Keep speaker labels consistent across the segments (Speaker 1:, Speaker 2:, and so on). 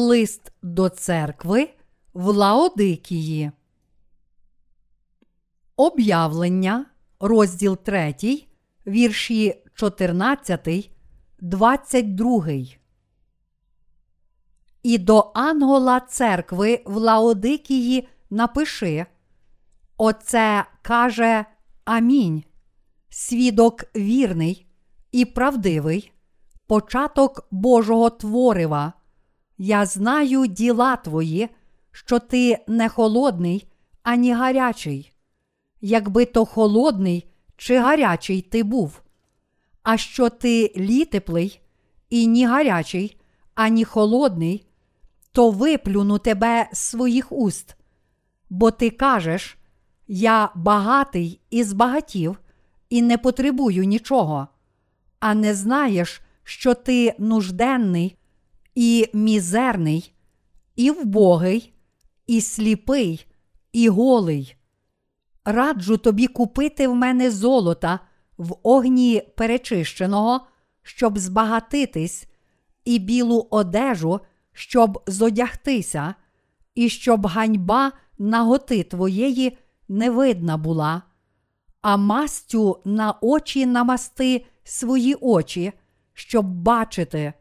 Speaker 1: лист до церкви в Лаодикії. Об'явлення, розділ 3, вірші 14, 22. І до ангола церкви в Лаодикії напиши. Оце каже Амінь. Свідок вірний і правдивий, початок Божого творива. Я знаю діла твої, що ти не холодний, ані гарячий. Якби то холодний чи гарячий ти був, а що ти літеплий і ні гарячий, ані холодний, то виплюну тебе з своїх уст. Бо ти кажеш, я багатий і збагатів, і не потребую нічого, а не знаєш, що ти нужденний і мізерний, і вбогий, і сліпий, і голий. Раджу тобі купити в мене золота в огні перечищеного, щоб збагатитись, і білу одежу, щоб зодягтися, і щоб ганьба наготи твоєї не видна була, а мастю на очі намасти свої очі, щоб бачити.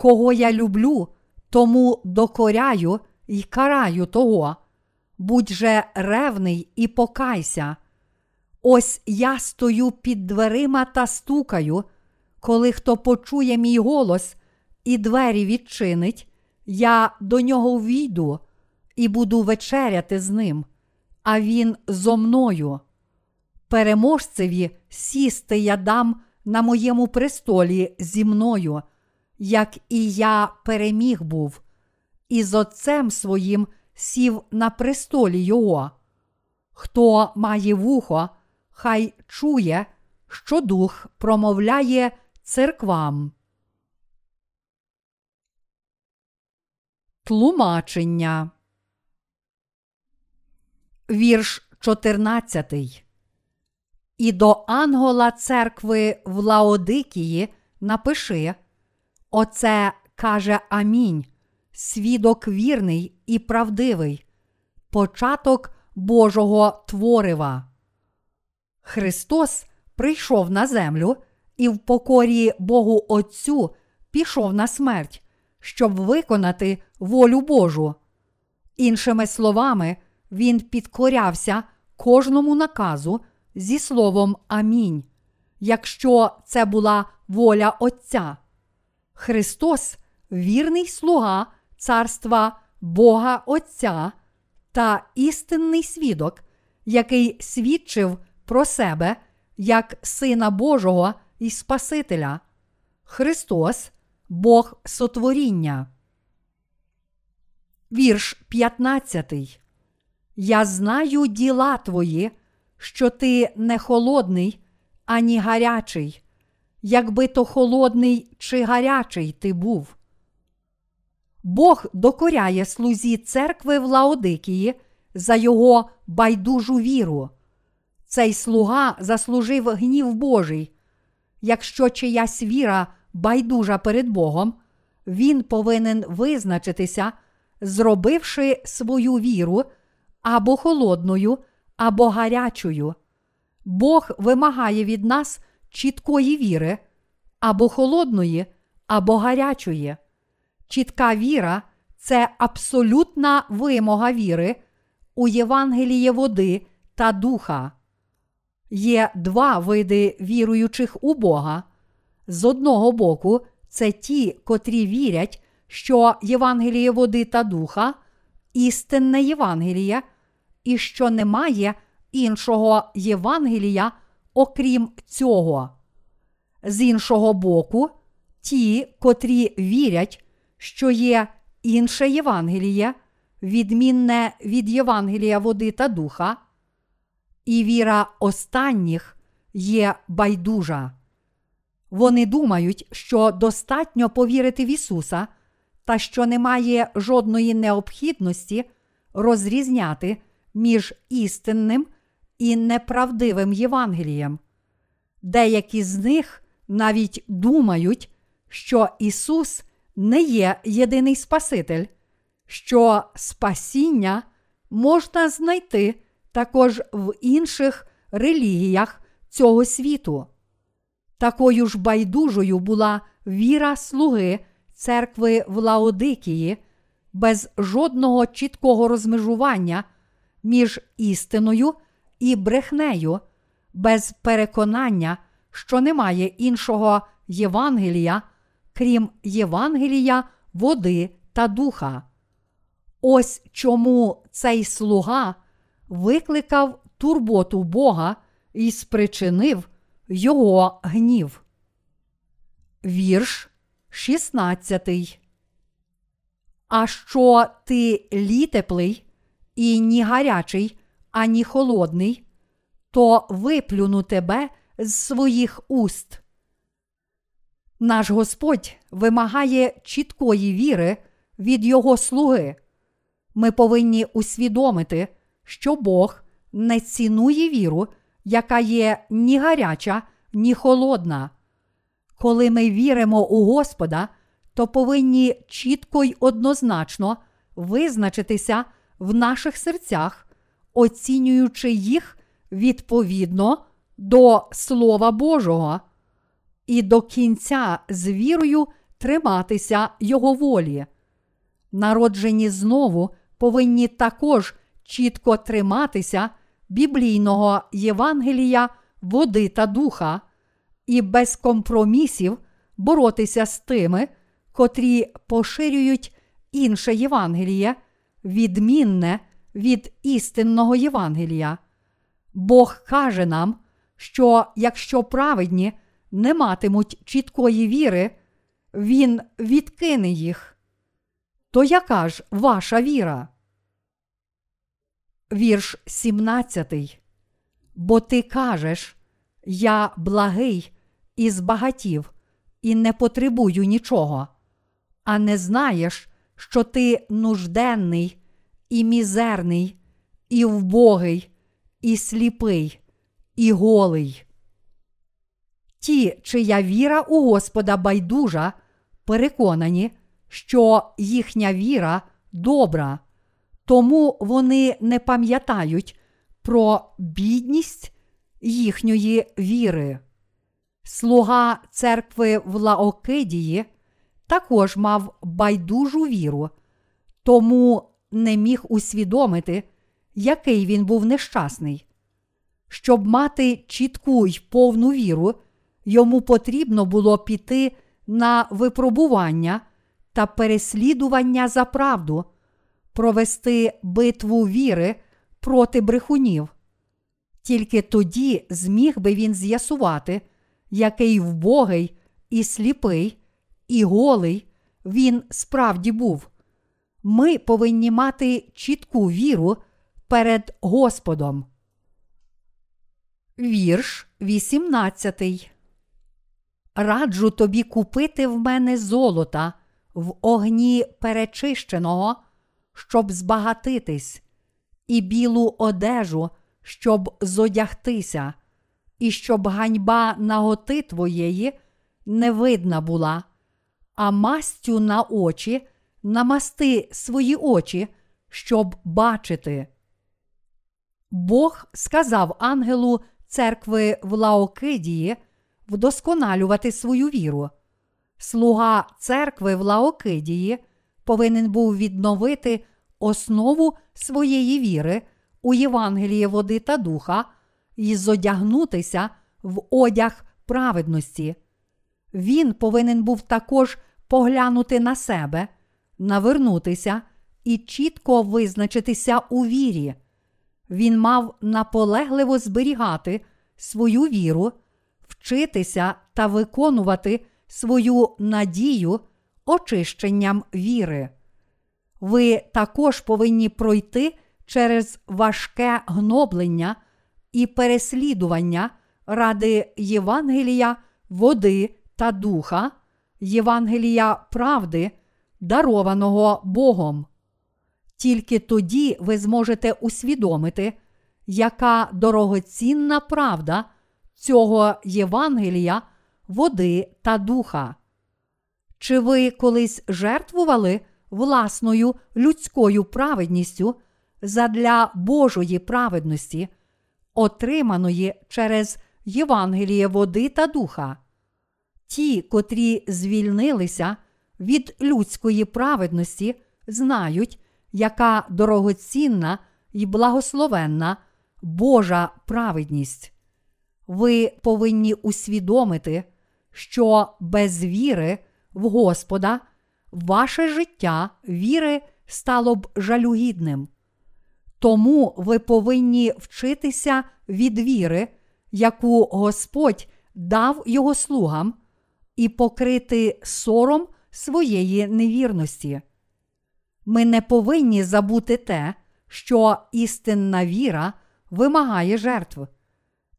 Speaker 1: Кого я люблю, тому докоряю й караю того. Будь же ревний і покайся. Ось я стою під дверима та стукаю, коли хто почує мій голос і двері відчинить, я до нього війду і буду вечеряти з ним, а він зо мною. Переможцеві сісти я дам на моєму престолі зі мною, як і я переміг був, і з отцем своїм сів на престолі його. Хто має вухо, хай чує, що дух промовляє церквам. Тлумачення. Вірш 14. І до ангола церкви в Лаодикії напиши Оце каже Амінь, свідок вірний і правдивий, початок Божого творива. Христос прийшов на землю і в покорі Богу Отцю пішов на смерть, щоб виконати волю Божу. Іншими словами, Він підкорявся кожному наказу зі словом Амінь, якщо це була воля Отця. Христос вірний слуга царства Бога Отця та істинний свідок, який свідчив про себе як Сина Божого і Спасителя. Христос Бог сотворіння. Вірш 15. Я знаю діла твої, що ти не холодний, ані гарячий, якби то холодний чи гарячий ти був. Бог докоряє слузі церкви в Лаодикії за його байдужу віру. Цей слуга заслужив гнів Божий. Якщо чиясь віра байдужа перед Богом, він повинен визначитися, зробивши свою віру або холодною, або гарячою. Бог вимагає від нас чіткої віри, або холодної, або гарячої. Чітка віра це абсолютна вимога віри у Євангеліє води та духа. Є два види віруючих у Бога. З одного боку, це ті, котрі вірять, що Євангеліє води та духа істинне Євангеліє, і що немає іншого Євангелія, окрім цього. З іншого боку, ті, котрі вірять, що є інше Євангеліє, відмінне від Євангелія води та духа, і віра останніх є байдужа. Вони думають, що достатньо повірити в Ісуса, та що немає жодної необхідності розрізняти між істинним і неправдивим Євангелієм. Деякі з них навіть думають, що Ісус не є єдиний Спаситель, що спасіння можна знайти також в інших релігіях цього світу. Такою ж байдужою була віра слуги церкви в Лаодикії без жодного чіткого розмежування між істиною і брехнею, без переконання, що немає іншого Євангелія, крім Євангелія, води та духа. Ось чому цей слуга викликав турботу Бога і спричинив його гнів. Вірш 16. А що ти літеплий і ні гарячий, ані холодний, то виплюну тебе з своїх уст. Наш Господь вимагає чіткої віри від Його слуги. Ми повинні усвідомити, що Бог не цінує віру, яка є ні гаряча, ні холодна. Коли ми віримо у Господа, то повинні чітко й однозначно визначитися в наших серцях, оцінюючи їх відповідно до Слова Божого, і до кінця з вірою триматися Його волі. Народжені знову повинні також чітко триматися біблійного Євангелія, води та духа, і без компромісів боротися з тими, котрі поширюють інше Євангеліє, відмінне від істинного Євангелія. Бог каже нам, що якщо праведні не матимуть чіткої віри, Він відкине їх. То яка ж ваша віра? Вірш 17. Бо ти кажеш, я благий і збагатів, і не потребую нічого, а не знаєш, що ти нужденний, і мізерний, і вбогий, і сліпий, і голий. Ті, чия віра у Господа байдужа, переконані, що їхня віра добра, тому вони не пам'ятають про бідність їхньої віри. Слуга церкви в Лаокидії також мав байдужу віру, тому не міг усвідомити, який він був нещасний. Щоб мати чітку й повну віру, йому потрібно було піти на випробування та переслідування за правду, провести битву віри проти брехунів. Тільки тоді зміг би він з'ясувати, який вбогий і сліпий, і голий він справді був. Ми повинні мати чітку віру перед Господом. Вірш 18. Раджу тобі купити в мене золота в огні перечищеного, щоб збагатитись, і білу одежу, щоб зодягтися, і щоб ганьба наготи твоєї не видна була, а мастю на очі намасти свої очі, щоб бачити. Бог сказав ангелу церкви в Лаокидії вдосконалювати свою віру. Слуга церкви в Лаокидії повинен був відновити основу своєї віри у Євангелії води та духа і зодягнутися в одяг праведності. Він повинен був також поглянути на себе, навернутися і чітко визначитися у вірі. Він мав наполегливо зберігати свою віру, вчитися та виконувати свою надію очищенням віри. Ви також повинні пройти через важке гноблення і переслідування ради Євангелія, води та духа, Євангелія правди, дарованого Богом. Тільки тоді ви зможете усвідомити, яка дорогоцінна правда цього Євангелія, води та духа. Чи ви колись жертвували власною людською праведністю задля Божої праведності, отриманої через Євангеліє води та духа? Ті, котрі звільнилися від людської праведності, знають, яка дорогоцінна і благословенна Божа праведність. Ви повинні усвідомити, що без віри в Господа ваше життя віри стало б жалюгідним. Тому ви повинні вчитися від віри, яку Господь дав його слугам, і покрити сором своєї невірності. Ми не повинні забути те, що істинна віра вимагає жертв.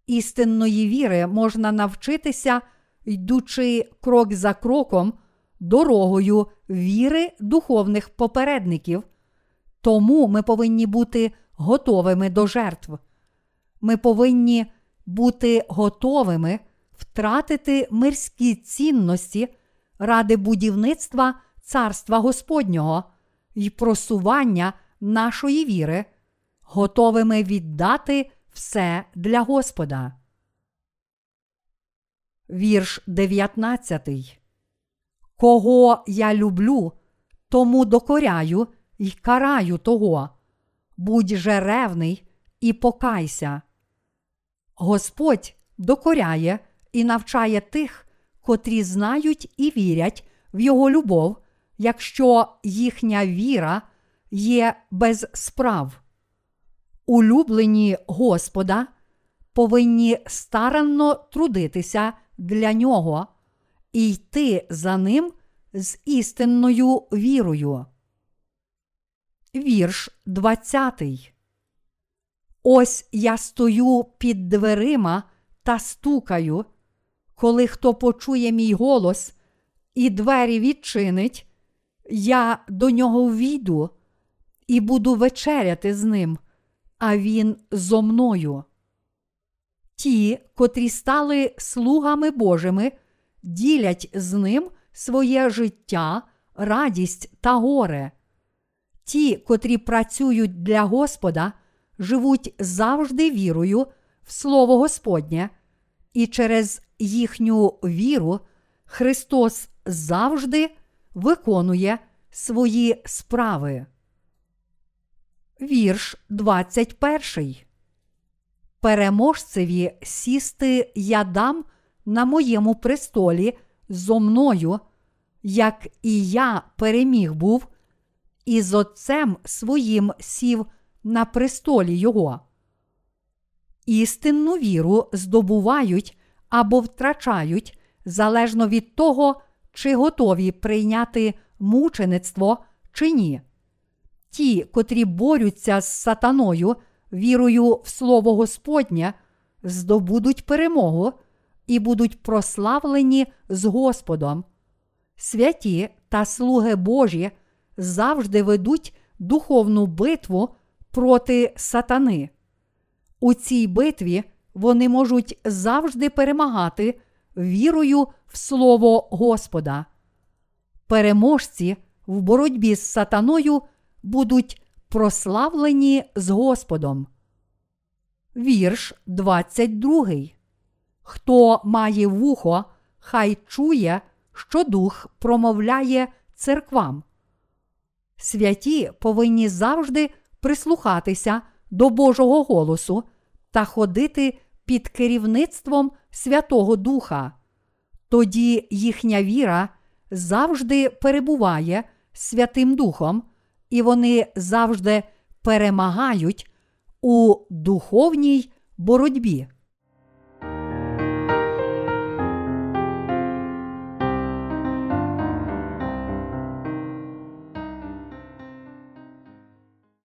Speaker 1: Істинної віри можна навчитися, йдучи крок за кроком дорогою віри духовних попередників. Тому ми повинні бути готовими до жертв. Ми повинні бути готовими втратити мирські цінності ради будівництва Царства Господнього і просування нашої віри, готовими віддати все для Господа. Вірш 19. Кого я люблю, тому докоряю й караю того. Будь же ревний і покайся. Господь докоряє і навчає тих, котрі знають і вірять в Його любов, якщо їхня віра є без справ. Улюблені Господа повинні старанно трудитися для нього і йти за ним з істинною вірою. Вірш 20. Ось я стою під дверима та стукаю. Коли хто почує мій голос і двері відчинить, я до нього ввійду і буду вечеряти з ним, а він зо мною. Ті, котрі стали слугами Божими, ділять з ним своє життя, радість та горе. Ті, котрі працюють для Господа, живуть завжди вірою в Слово Господнє, і через їхню віру Христос завжди виконує свої справи. Вірш 21. Переможцеві сісти я дам на моєму престолі зо мною, як і я переміг був, і з отцем своїм сів на престолі Його. Істинну віру здобувають або втрачають залежно від того, чи готові прийняти мучеництво чи ні. Ті, котрі борються з сатаною, вірою в Слово Господнє, здобудуть перемогу і будуть прославлені з Господом. Святі та слуги Божі завжди ведуть духовну битву проти сатани. У цій битві вони можуть завжди перемагати вірою в Слово Господа. Переможці в боротьбі з сатаною будуть прославлені з Господом. Вірш 22. Хто має вухо, хай чує, що дух промовляє церквам. Святі повинні завжди прислухатися до Божого голосу та ходити під керівництвом Святого Духа. Тоді їхня віра завжди перебуває Святим Духом, і вони завжди перемагають у духовній боротьбі.